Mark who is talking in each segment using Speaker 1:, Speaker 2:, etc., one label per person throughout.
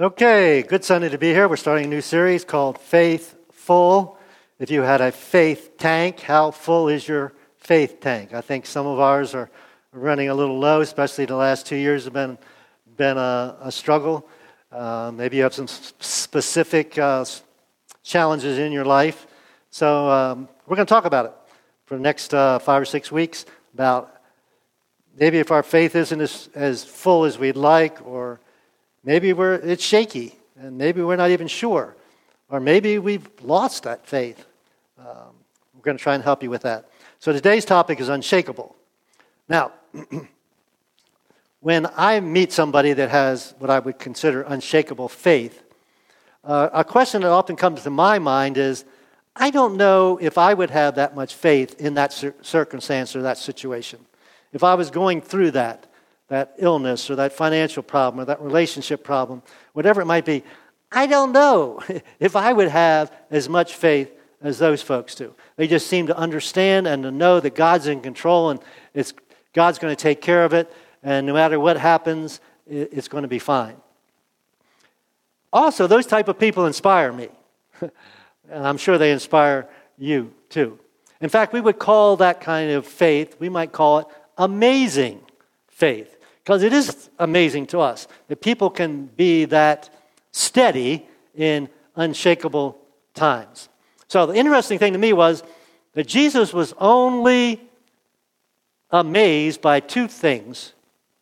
Speaker 1: Okay, good Sunday to be here. We're starting a new series called Faith Full. If you had a faith tank, how full is your faith tank? I think some of ours are running a little low, especially the last two years have been, been a, a struggle. Uh, maybe you have some specific uh, challenges in your life. So um, we're going to talk about it for the next uh, five or six weeks about maybe if our faith isn't as, as full as we'd like or Maybe we're, it's shaky, and maybe we're not even sure. Or maybe we've lost that faith. Um, we're going to try and help you with that. So today's topic is unshakable. Now, when I meet somebody that has what I would consider unshakable faith, uh, a question that often comes to my mind is I don't know if I would have that much faith in that circumstance or that situation. If I was going through that, that illness or that financial problem or that relationship problem, whatever it might be, I don't know if I would have as much faith as those folks do. They just seem to understand and to know that God's in control and it's, God's going to take care of it, and no matter what happens, it's going to be fine. Also, those type of people inspire me. and I'm sure they inspire you too. In fact, we would call that kind of faith, we might call it amazing faith. Because it is amazing to us that people can be that steady in unshakable times. So, the interesting thing to me was that Jesus was only amazed by two things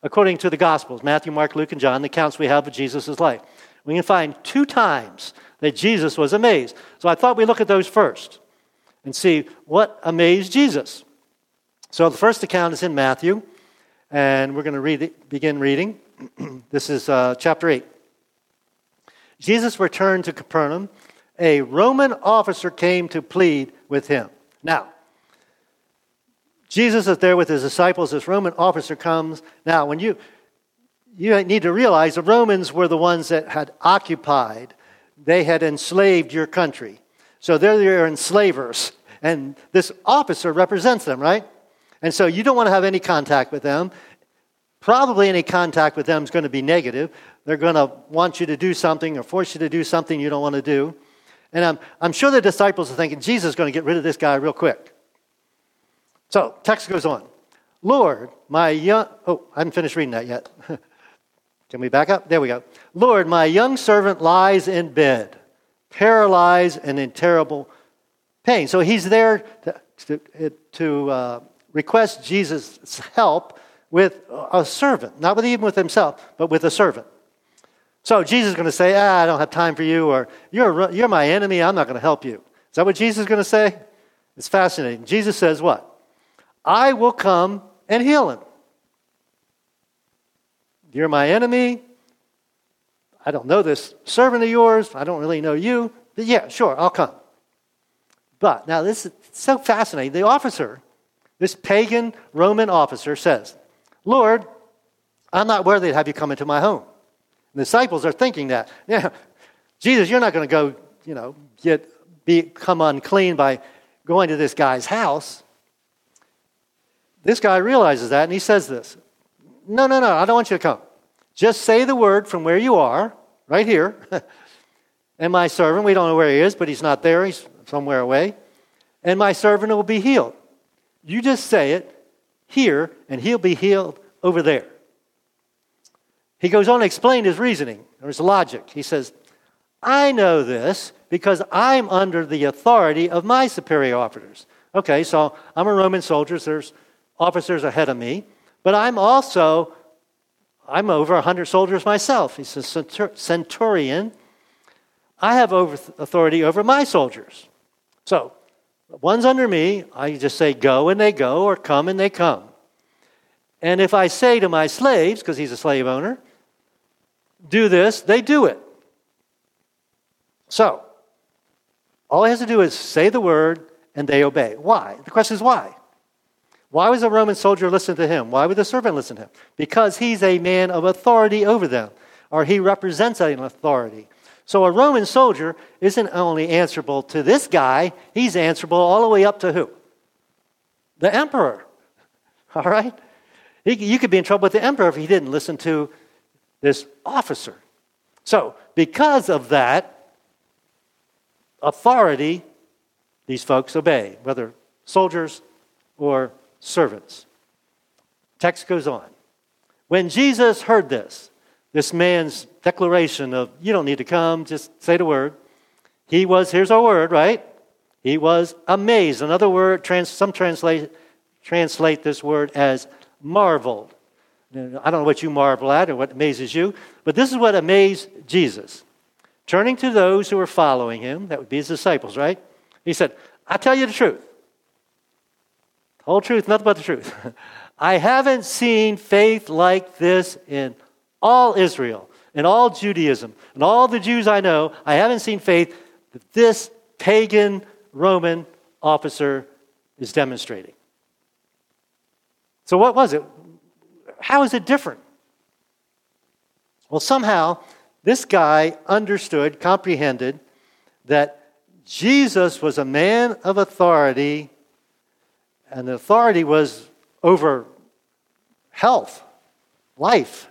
Speaker 1: according to the Gospels Matthew, Mark, Luke, and John, the accounts we have of Jesus' life. We can find two times that Jesus was amazed. So, I thought we'd look at those first and see what amazed Jesus. So, the first account is in Matthew and we're going to read begin reading. this is uh, chapter 8. Jesus returned to Capernaum. A Roman officer came to plead with him. Now, Jesus is there with his disciples. This Roman officer comes. Now, when you you need to realize the Romans were the ones that had occupied, they had enslaved your country. So they're your enslavers. And this officer represents them, right? And so you don't want to have any contact with them. Probably any contact with them is going to be negative. They're going to want you to do something or force you to do something you don't want to do. And I'm, I'm sure the disciples are thinking, Jesus is going to get rid of this guy real quick. So, text goes on. Lord, my young, oh, I haven't finished reading that yet. Can we back up? There we go. Lord, my young servant lies in bed, paralyzed and in terrible pain. So he's there to, to, to uh, request Jesus' help with a servant, not with, even with himself, but with a servant. So Jesus is going to say, ah, I don't have time for you, or you're, you're my enemy, I'm not going to help you. Is that what Jesus is going to say? It's fascinating. Jesus says what? I will come and heal him. You're my enemy. I don't know this servant of yours. I don't really know you. But yeah, sure, I'll come. But now this is so fascinating. The officer this pagan Roman officer says, Lord, I'm not worthy to have you come into my home. The disciples are thinking that. Yeah, Jesus, you're not going to go, you know, get become unclean by going to this guy's house. This guy realizes that and he says this. No, no, no, I don't want you to come. Just say the word from where you are, right here. and my servant, we don't know where he is, but he's not there, he's somewhere away. And my servant will be healed. You just say it here, and he'll be healed over there. He goes on to explain his reasoning or his logic. He says, I know this because I'm under the authority of my superior officers. Okay, so I'm a Roman soldier, so there's officers ahead of me, but I'm also I'm over 100 soldiers myself. He's a centurion. I have over authority over my soldiers. So One's under me. I just say go and they go, or come and they come. And if I say to my slaves, because he's a slave owner, do this, they do it. So, all he has to do is say the word and they obey. Why? The question is why? Why was a Roman soldier listen to him? Why would the servant listen to him? Because he's a man of authority over them, or he represents an authority. So a Roman soldier isn't only answerable to this guy, he's answerable all the way up to who? The emperor. All right? You could be in trouble with the emperor if he didn't listen to this officer. So, because of that authority, these folks obey, whether soldiers or servants. Text goes on. When Jesus heard this, this man's declaration of, you don't need to come, just say the word, he was, here's our word, right? He was amazed. Another word, trans, some translate, translate this word as marveled. I don't know what you marvel at or what amazes you, but this is what amazed Jesus. Turning to those who were following him, that would be his disciples, right? He said, I tell you the truth. The whole truth, nothing but the truth. I haven't seen faith like this in all Israel, in all Judaism, and all the Jews I know. I haven't seen faith that this pagan Roman officer is demonstrating. So, what was it? How is it different? Well, somehow, this guy understood, comprehended that Jesus was a man of authority, and the authority was over health, life.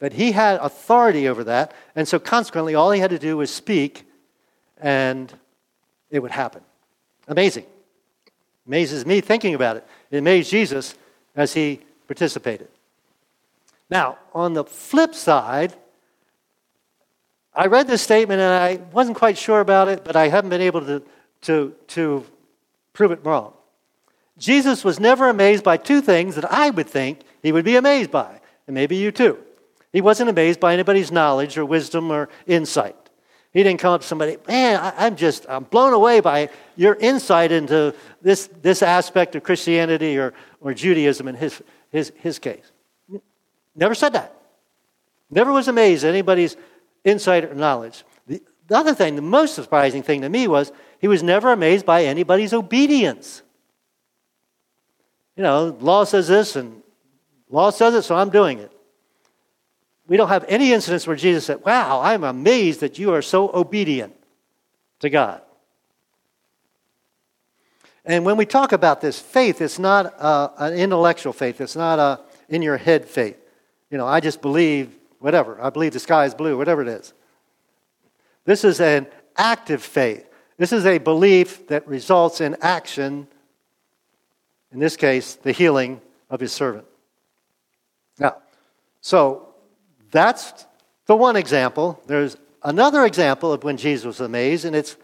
Speaker 1: That he had authority over that, and so consequently, all he had to do was speak, and it would happen. Amazing. Amazes me thinking about it. It amazed Jesus as he participated. Now, on the flip side, I read this statement and I wasn't quite sure about it, but I haven't been able to, to, to prove it wrong. Jesus was never amazed by two things that I would think he would be amazed by, and maybe you too. He wasn't amazed by anybody's knowledge or wisdom or insight. He didn't come up to somebody, man, I, am just I'm blown away by your insight into this, this aspect of Christianity or, or Judaism in his, his, his case. Never said that. Never was amazed at anybody's insight or knowledge. The, the other thing, the most surprising thing to me was he was never amazed by anybody's obedience. You know, law says this and law says it, so I'm doing it. We don't have any incidents where Jesus said, Wow, I'm amazed that you are so obedient to God. And when we talk about this faith, it's not uh, an intellectual faith, it's not a in your head faith. You know, I just believe whatever. I believe the sky is blue, whatever it is. This is an active faith. This is a belief that results in action, in this case, the healing of his servant. Now, so that's the one example. There's another example of when Jesus was amazed, and it's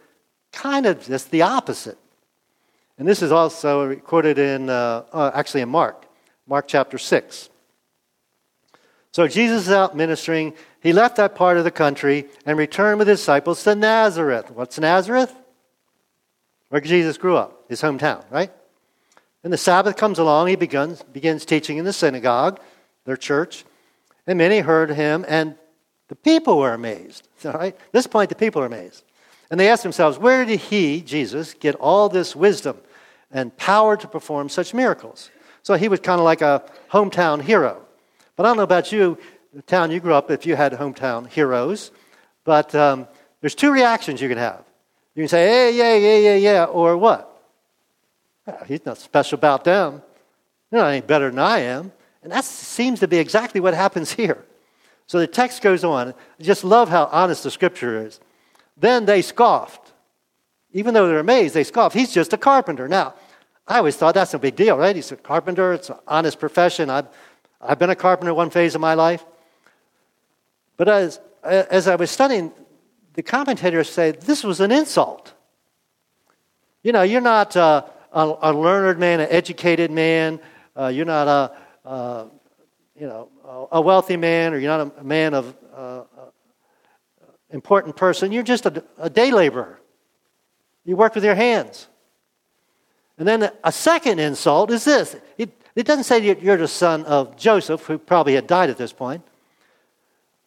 Speaker 1: kind of just the opposite. And this is also recorded in, uh, uh, actually in Mark, Mark chapter 6. So Jesus is out ministering. He left that part of the country and returned with his disciples to Nazareth. What's Nazareth? Where Jesus grew up, his hometown, right? And the Sabbath comes along. He begins, begins teaching in the synagogue, their church. And many heard him, and the people were amazed. All right? At this point, the people are amazed. And they asked themselves, where did he, Jesus, get all this wisdom and power to perform such miracles? So he was kind of like a hometown hero. But I don't know about you, the town you grew up, if you had hometown heroes. But um, there's two reactions you can have. You can say, hey, yeah, yeah, yeah, yeah, or what? Well, he's not special about them. They're not any better than I am. And that seems to be exactly what happens here. So the text goes on. I just love how honest the scripture is. Then they scoffed. Even though they're amazed, they scoffed. He's just a carpenter. Now, I always thought that's no big deal, right? He's a carpenter. It's an honest profession. I've I've been a carpenter one phase of my life. But as, as I was studying, the commentators say this was an insult. You know, you're not uh, a, a, learned man, an educated man. Uh, you're not a, uh, you know, a wealthy man, or you're not a man of uh, important person. You're just a, a day laborer. You work with your hands. And then a second insult is this. It, it doesn't say you're the son of Joseph, who probably had died at this point.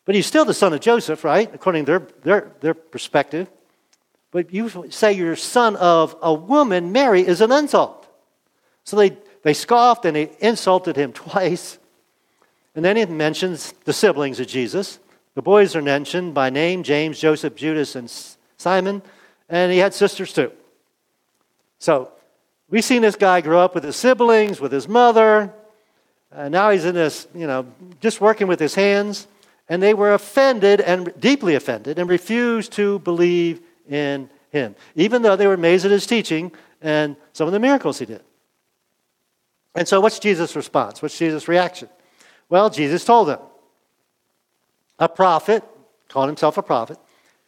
Speaker 1: But he's still the son of Joseph, right? According to their, their, their perspective. But you say you're son of a woman, Mary, is an insult. So they, they scoffed and they insulted him twice. And then he mentions the siblings of Jesus. The boys are mentioned by name James, Joseph, Judas, and Simon. And he had sisters too. So We've seen this guy grow up with his siblings, with his mother. and now he's in this, you know, just working with his hands. and they were offended and deeply offended and refused to believe in him, even though they were amazed at his teaching and some of the miracles he did. And so, what's Jesus' response? What's Jesus' reaction? Well, Jesus told them a prophet, called himself a prophet,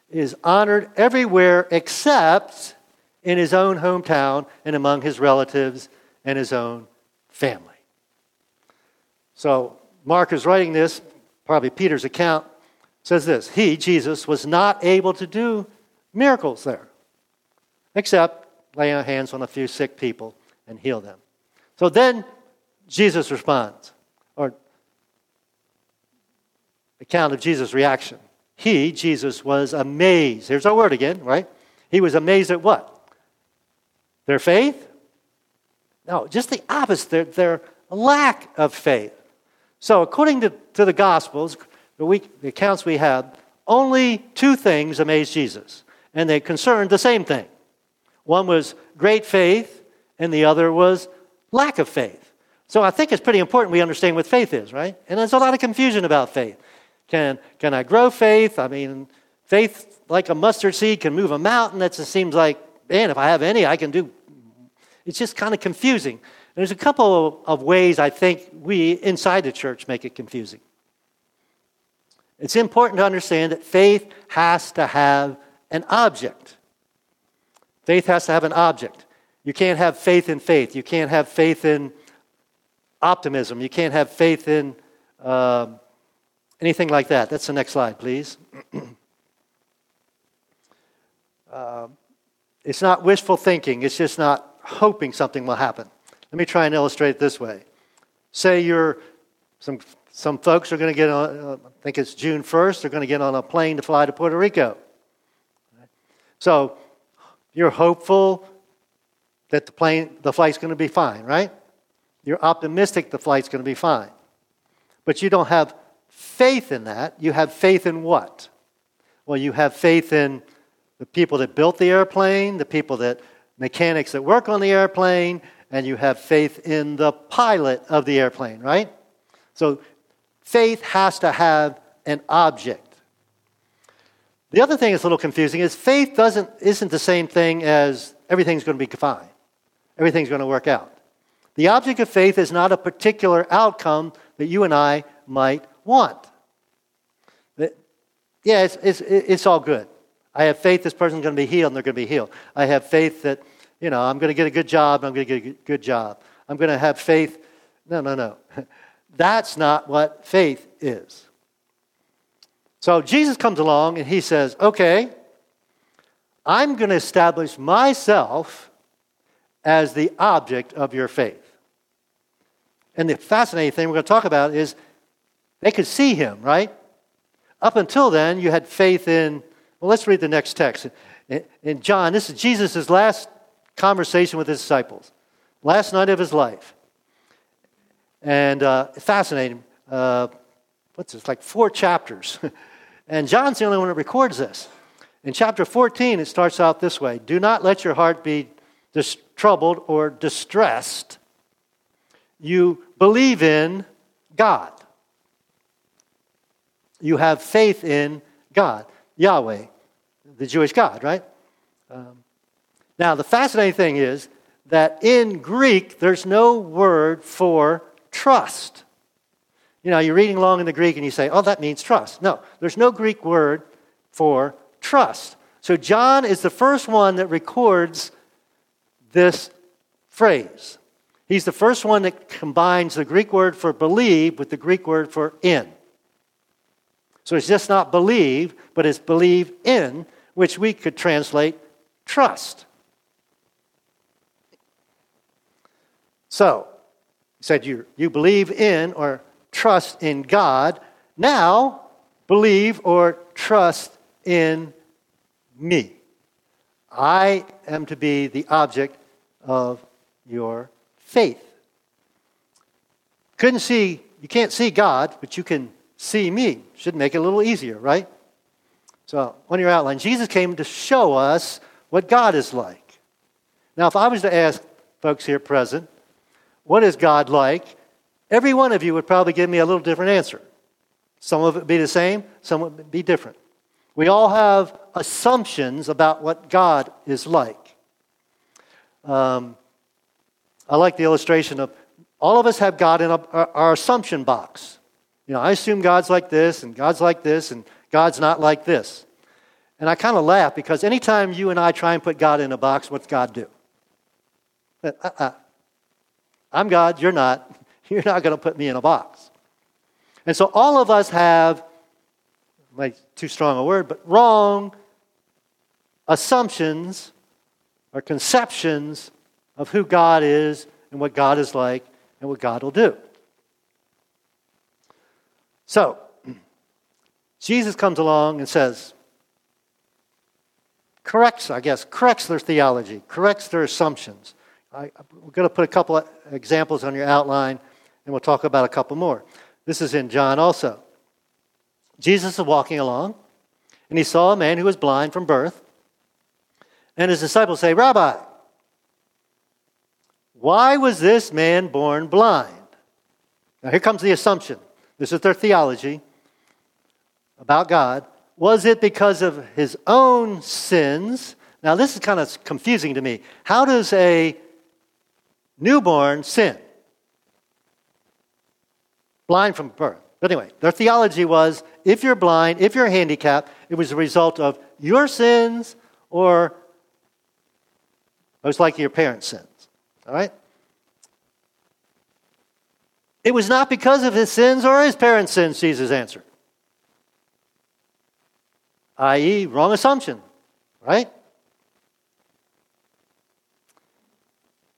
Speaker 1: is honored everywhere except in his own hometown and among his relatives and his own family. So, Mark is writing this, probably Peter's account, says this He, Jesus, was not able to do miracles there, except lay hands on a few sick people and heal them. So then Jesus responds, or account of Jesus' reaction. He, Jesus, was amazed. Here's our word again, right? He was amazed at what? Their faith? No, just the opposite, their, their lack of faith. So, according to, to the Gospels, the, the accounts we have, only two things amazed Jesus, and they concerned the same thing. One was great faith, and the other was lack of faith. So I think it's pretty important we understand what faith is, right? And there's a lot of confusion about faith. Can, can I grow faith? I mean, faith like a mustard seed can move a mountain. That just seems like, man, if I have any, I can do. It's just kind of confusing. There's a couple of ways I think we inside the church make it confusing. It's important to understand that faith has to have an object. Faith has to have an object. You can't have faith in faith. You can't have faith in optimism. You can't have faith in um, anything like that. That's the next slide, please. uh, it's not wishful thinking, it's just not hoping something will happen. Let me try and illustrate it this way. Say you're, some, some folks are going to get on, uh, I think it's June 1st, they're going to get on a plane to fly to Puerto Rico. So you're hopeful that the plane, the flight's going to be fine, right? You're optimistic the flight's going to be fine. But you don't have faith in that. You have faith in what? Well, you have faith in the people that built the airplane, the people that, mechanics that work on the airplane, and you have faith in the pilot of the airplane, right? So faith has to have an object. The other thing that's a little confusing is faith doesn't, isn't the same thing as everything's going to be fine, everything's going to work out. The object of faith is not a particular outcome that you and I might want. Yeah, it's, it's, it's all good. I have faith this person's going to be healed and they're going to be healed. I have faith that, you know, I'm going to get a good job I'm going to get a good job. I'm going to have faith. No, no, no. That's not what faith is. So Jesus comes along and he says, okay, I'm going to establish myself as the object of your faith. And the fascinating thing we're going to talk about is they could see him, right? Up until then, you had faith in, well, let's read the next text. In John, this is Jesus' last conversation with his disciples, last night of his life. And uh, fascinating. Uh, what's this, like four chapters. and John's the only one that records this. In chapter 14, it starts out this way Do not let your heart be dis- troubled or distressed. You believe in God you have faith in God, Yahweh, the Jewish God, right? Um, now, the fascinating thing is that in Greek, there's no word for trust. You know, you're reading along in the Greek and you say, oh, that means trust. No, there's no Greek word for trust. So John is the first one that records this phrase. He's the first one that combines the Greek word for believe with the Greek word for in. So it's just not believe, but it's believe in, which we could translate trust. So, he said you, you believe in or trust in God. Now, believe or trust in me. I am to be the object of your faith. Couldn't see, you can't see God, but you can see me. Should make it a little easier, right? So, on your outline, Jesus came to show us what God is like. Now, if I was to ask folks here present, what is God like? Every one of you would probably give me a little different answer. Some of it would be the same, some would be different. We all have assumptions about what God is like. Um, I like the illustration of all of us have God in a, our assumption box. You know, I assume God's like this, and God's like this, and God's not like this. And I kind of laugh because anytime you and I try and put God in a box, what's God do? Uh-uh. I'm God, you're not. You're not going to put me in a box. And so all of us have, like too strong a word, but wrong assumptions or conceptions of who God is and what God is like and what God will do. So, Jesus comes along and says, corrects, I guess, corrects their theology, corrects their assumptions. I, we're going to put a couple of examples on your outline, and we'll talk about a couple more. This is in John also. Jesus is walking along, and he saw a man who was blind from birth. And his disciples say, Rabbi, why was this man born blind? Now, here comes the assumption. This is their theology about God. Was it because of his own sins? Now, this is kind of confusing to me. How does a newborn sin? Blind from birth. But anyway, their theology was if you're blind, if you're handicapped, it was a result of your sins or most likely your parents' sins. All right? It was not because of his sins or his parents' sins, Jesus answered i.e., wrong assumption, right?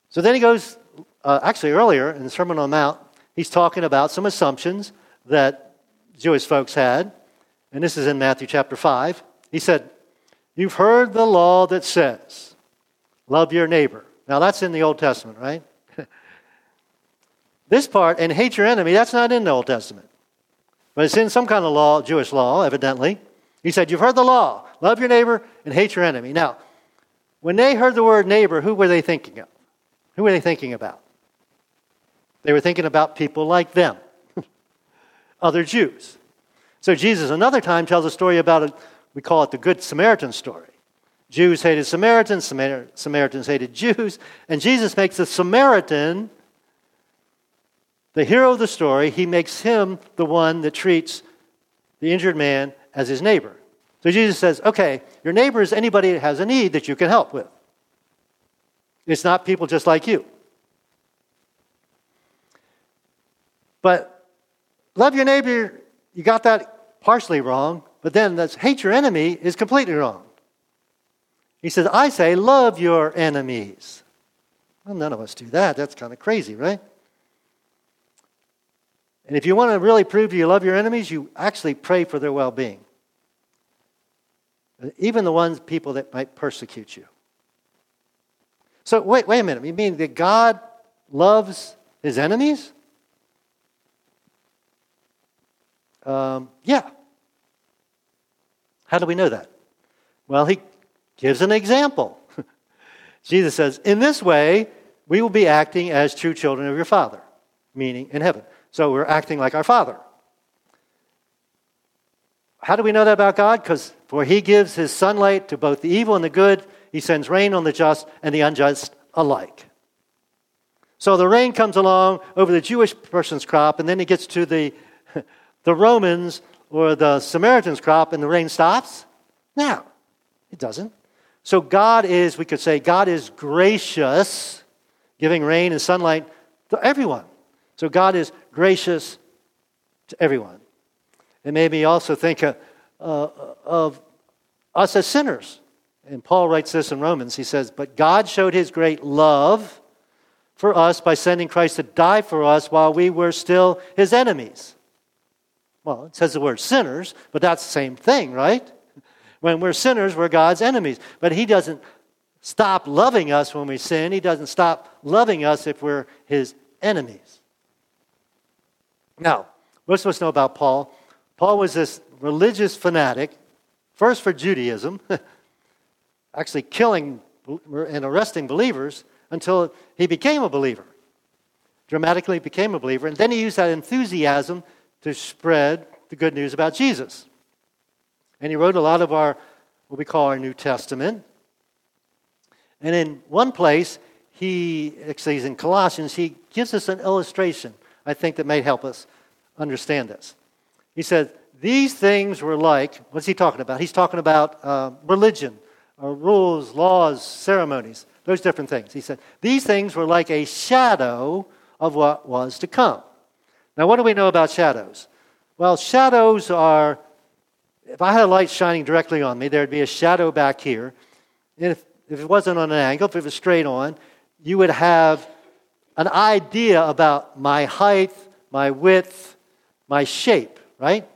Speaker 1: So then he goes, uh, actually, earlier in the Sermon on the Mount, he's talking about some assumptions that Jewish folks had. And this is in Matthew chapter 5. He said, You've heard the law that says, love your neighbor. Now, that's in the Old Testament, right? this part, and hate your enemy, that's not in the Old Testament. But it's in some kind of law, Jewish law, evidently. He said, You've heard the law love your neighbor and hate your enemy. Now, when they heard the word neighbor, who were they thinking of? Who were they thinking about? They were thinking about people like them, other Jews. So Jesus, another time, tells a story about it. We call it the Good Samaritan story. Jews hated Samaritans, Samaritans hated Jews, and Jesus makes the Samaritan the hero of the story. He makes him the one that treats the injured man as his neighbor. So Jesus says, okay, your neighbor is anybody that has a need that you can help with. It's not people just like you. But love your neighbor, you got that partially wrong, but then that's hate your enemy is completely wrong. He says, I say, love your enemies. Well, none of us do that. That's kind of crazy, right? And if you want to really prove you love your enemies, you actually pray for their well being. Even the ones, people that might persecute you. So, wait, wait a minute. You mean that God loves his enemies? Um, yeah. How do we know that? Well, he gives an example. Jesus says, In this way, we will be acting as true children of your Father, meaning in heaven. So we're acting like our Father. How do we know that about God? Because for he gives his sunlight to both the evil and the good, he sends rain on the just and the unjust alike. So the rain comes along over the Jewish person's crop, and then it gets to the, the Romans or the Samaritans' crop, and the rain stops? No, it doesn't. So God is, we could say, God is gracious, giving rain and sunlight to everyone. So God is gracious to everyone. It made me also think uh, uh, of us as sinners. And Paul writes this in Romans. He says, But God showed his great love for us by sending Christ to die for us while we were still his enemies. Well, it says the word sinners, but that's the same thing, right? When we're sinners, we're God's enemies. But he doesn't stop loving us when we sin, he doesn't stop loving us if we're his enemies. Now, most of us know about Paul. Paul was this religious fanatic, first for Judaism, actually killing and arresting believers until he became a believer. Dramatically became a believer. And then he used that enthusiasm to spread the good news about Jesus. And he wrote a lot of our, what we call our New Testament. And in one place, he, actually, in Colossians, he gives us an illustration, I think, that may help us understand this. He said, These things were like, what's he talking about? He's talking about uh, religion, or uh, rules, laws, ceremonies, those different things. He said, These things were like a shadow of what was to come. Now, what do we know about shadows? Well, shadows are, if I had a light shining directly on me, there'd be a shadow back here. And if, if it wasn't on an angle, if it was straight on, you would have an idea about my height, my width, my shape, right?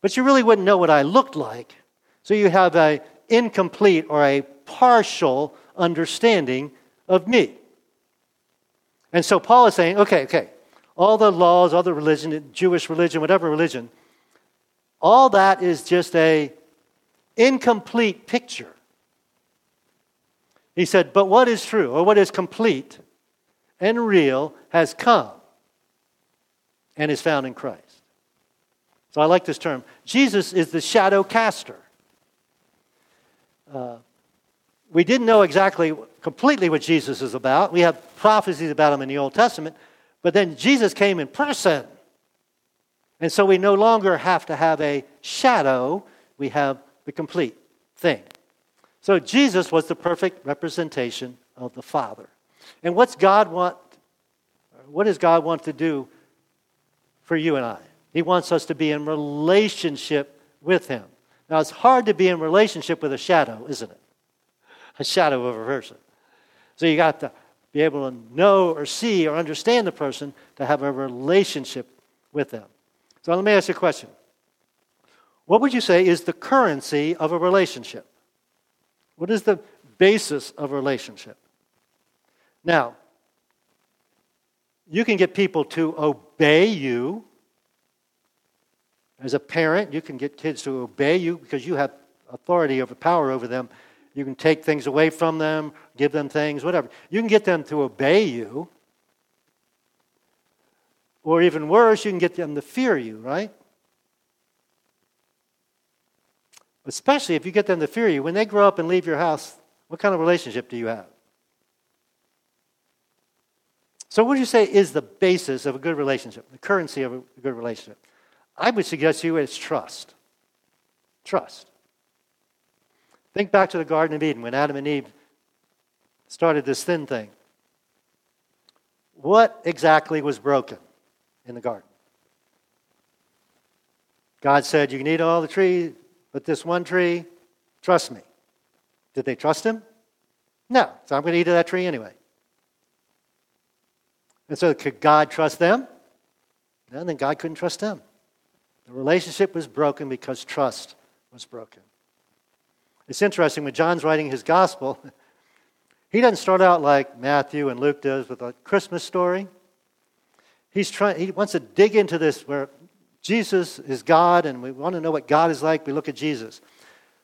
Speaker 1: But you really wouldn't know what I looked like. So you have an incomplete or a partial understanding of me. And so Paul is saying, okay, okay, all the laws, all the religion, Jewish religion, whatever religion, all that is just a incomplete picture. He said, but what is true, or what is complete and real, has come and is found in Christ. So I like this term. Jesus is the shadow caster. Uh, we didn't know exactly completely what Jesus is about. We have prophecies about him in the Old Testament, but then Jesus came in person. And so we no longer have to have a shadow, we have the complete thing. So Jesus was the perfect representation of the Father. And what's God want what does God want to do for you and I? He wants us to be in relationship with him. Now it's hard to be in relationship with a shadow, isn't it? A shadow of a person. So you got to be able to know or see or understand the person to have a relationship with them. So let me ask you a question. What would you say is the currency of a relationship? What is the basis of a relationship? Now, you can get people to obey you. As a parent, you can get kids to obey you because you have authority over power over them you can take things away from them, give them things, whatever. You can get them to obey you. Or even worse, you can get them to fear you, right? Especially if you get them to fear you. When they grow up and leave your house, what kind of relationship do you have? So, what would you say is the basis of a good relationship, the currency of a good relationship? I would suggest to you it's trust. Trust. Think back to the Garden of Eden when Adam and Eve started this thin thing. What exactly was broken in the garden? God said, You can eat all the trees, but this one tree, trust me. Did they trust him? No. So I'm going to eat of that tree anyway. And so could God trust them? No, then God couldn't trust them. The relationship was broken because trust was broken. It's interesting when John's writing his gospel, he doesn't start out like Matthew and Luke does with a Christmas story. He's trying, he wants to dig into this where Jesus is God and we want to know what God is like. We look at Jesus.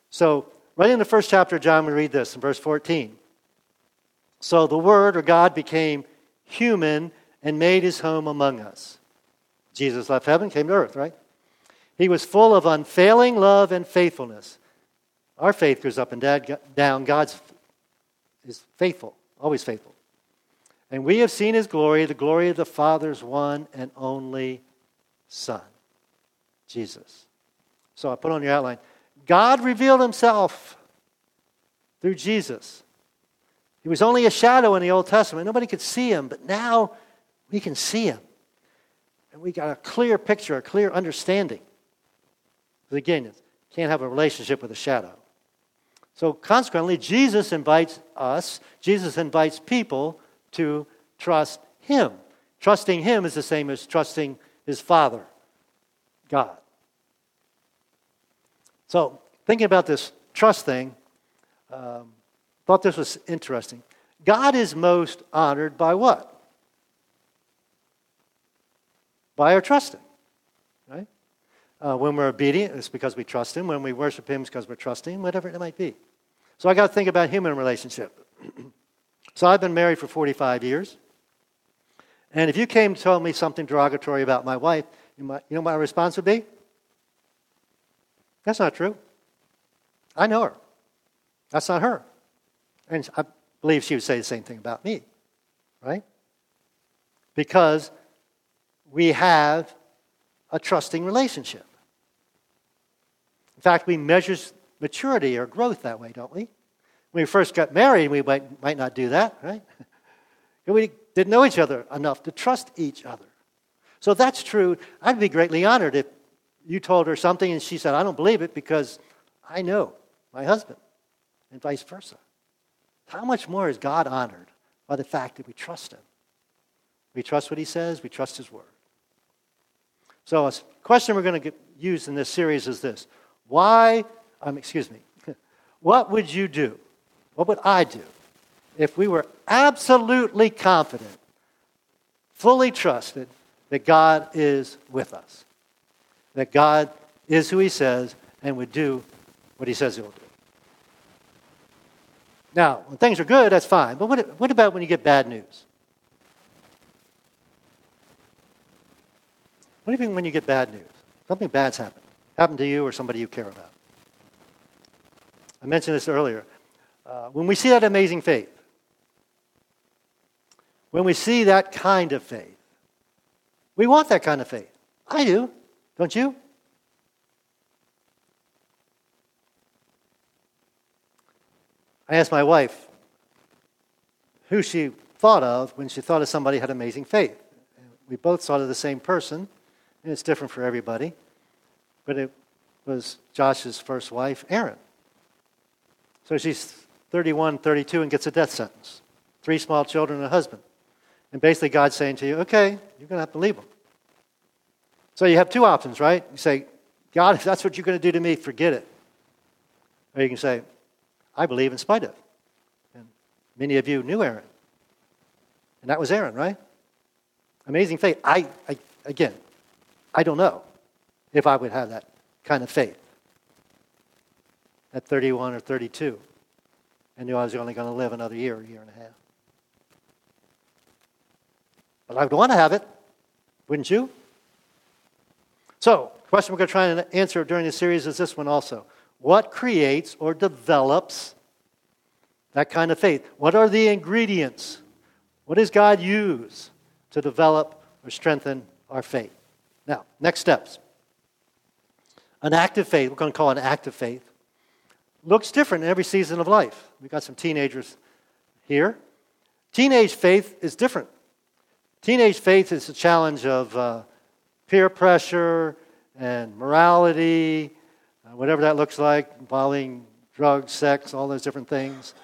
Speaker 1: So, right in the first chapter of John, we read this in verse 14. So the Word or God became human and made his home among us. Jesus left heaven, came to earth, right? He was full of unfailing love and faithfulness. Our faith goes up and down. God's is faithful, always faithful. And we have seen his glory, the glory of the Father's one and only Son, Jesus. So I put on your outline God revealed himself through Jesus. He was only a shadow in the Old Testament. Nobody could see him, but now we can see him. And we got a clear picture, a clear understanding. But again, you can't have a relationship with a shadow. So, consequently, Jesus invites us, Jesus invites people to trust Him. Trusting Him is the same as trusting His Father, God. So, thinking about this trust thing, um, thought this was interesting. God is most honored by what? By our trusting, right? Uh, when we're obedient, it's because we trust Him. When we worship Him, it's because we're trusting, whatever it might be. So I got to think about human relationship. so I've been married for 45 years. And if you came to tell me something derogatory about my wife, you, might, you know my response would be? That's not true. I know her. That's not her. And I believe she would say the same thing about me, right? Because we have a trusting relationship. In fact, we measure maturity or growth that way, don't we? When we first got married, we might, might not do that, right? we didn't know each other enough to trust each other. So that's true. I'd be greatly honored if you told her something and she said, I don't believe it because I know my husband, and vice versa. How much more is God honored by the fact that we trust him? We trust what he says, we trust his word. So, a question we're going to use in this series is this Why, um, excuse me, what would you do? What would I do if we were absolutely confident, fully trusted that God is with us? That God is who he says and would do what he says he will do. Now, when things are good, that's fine. But what, what about when you get bad news? What do you mean when you get bad news? Something bad's happened. Happened to you or somebody you care about. I mentioned this earlier. Uh, when we see that amazing faith, when we see that kind of faith, we want that kind of faith. I do. Don't you? I asked my wife who she thought of when she thought of somebody who had amazing faith. We both thought of the same person, and it's different for everybody. But it was Josh's first wife, Erin. So she's 31, 32, and gets a death sentence. Three small children and a husband. And basically, God's saying to you, okay, you're going to have to leave them. So you have two options, right? You say, God, if that's what you're going to do to me, forget it. Or you can say, I believe in spite of. And many of you knew Erin. And that was Erin, right? Amazing faith. I, I, again, I don't know if I would have that kind of faith at 31 or 32 and knew I was only going to live another year, year and a half. But I would want to have it, wouldn't you? So, the question we're going to try and answer during this series is this one also. What creates or develops that kind of faith? What are the ingredients? What does God use to develop or strengthen our faith? Now, next steps. An active faith, we're going to call it an active faith, looks different in every season of life. We've got some teenagers here. Teenage faith is different. Teenage faith is a challenge of uh, peer pressure and morality uh, whatever that looks like, involving drugs, sex, all those different things,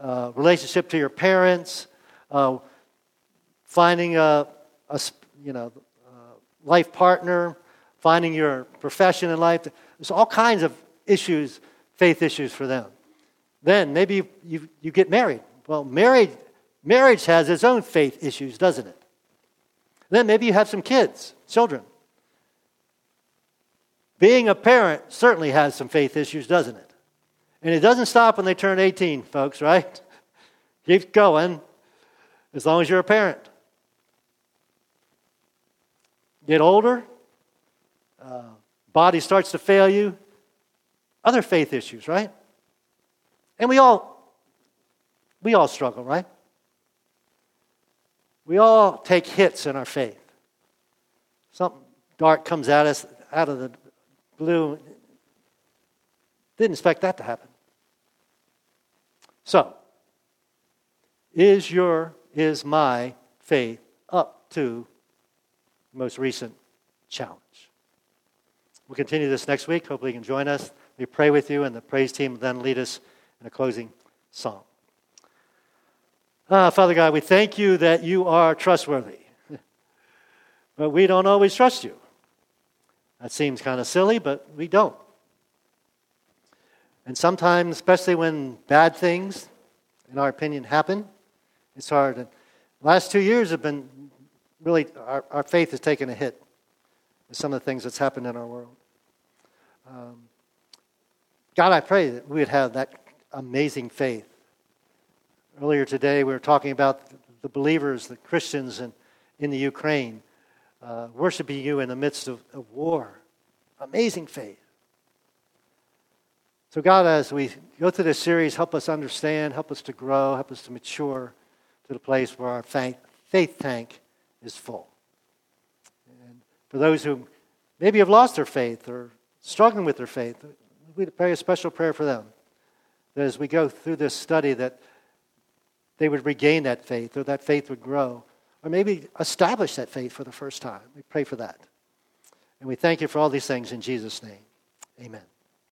Speaker 1: uh, relationship to your parents, uh, finding a, a you know, uh, life partner, finding your profession in life. There's all kinds of issues, faith issues for them. Then maybe you, you, you get married. Well, married, marriage has its own faith issues, doesn't it? Then maybe you have some kids, children. Being a parent certainly has some faith issues, doesn't it? And it doesn't stop when they turn 18, folks, right? Keeps going as long as you're a parent. Get older, uh, body starts to fail you, other faith issues, right? And we all we all struggle, right? We all take hits in our faith. Something dark comes at us out of the blue. Didn't expect that to happen. So, is your, is my faith up to the most recent challenge? We'll continue this next week. Hopefully, you can join us. We pray with you, and the praise team will then lead us in a closing song. Ah, Father God, we thank you that you are trustworthy, but we don't always trust you. That seems kind of silly, but we don't. And sometimes, especially when bad things, in our opinion, happen, it's hard. And the last two years have been really, our, our faith has taken a hit with some of the things that's happened in our world. Um, God, I pray that we would have that amazing faith. Earlier today, we were talking about the believers, the Christians in, in the Ukraine uh, worshiping you in the midst of, of war. Amazing faith. So, God, as we go through this series, help us understand, help us to grow, help us to mature to the place where our faith, faith tank is full. And for those who maybe have lost their faith or struggling with their faith, we pray a special prayer for them. That as we go through this study, that they would regain that faith or that faith would grow, or maybe establish that faith for the first time. We pray for that. And we thank you for all these things in Jesus' name. Amen.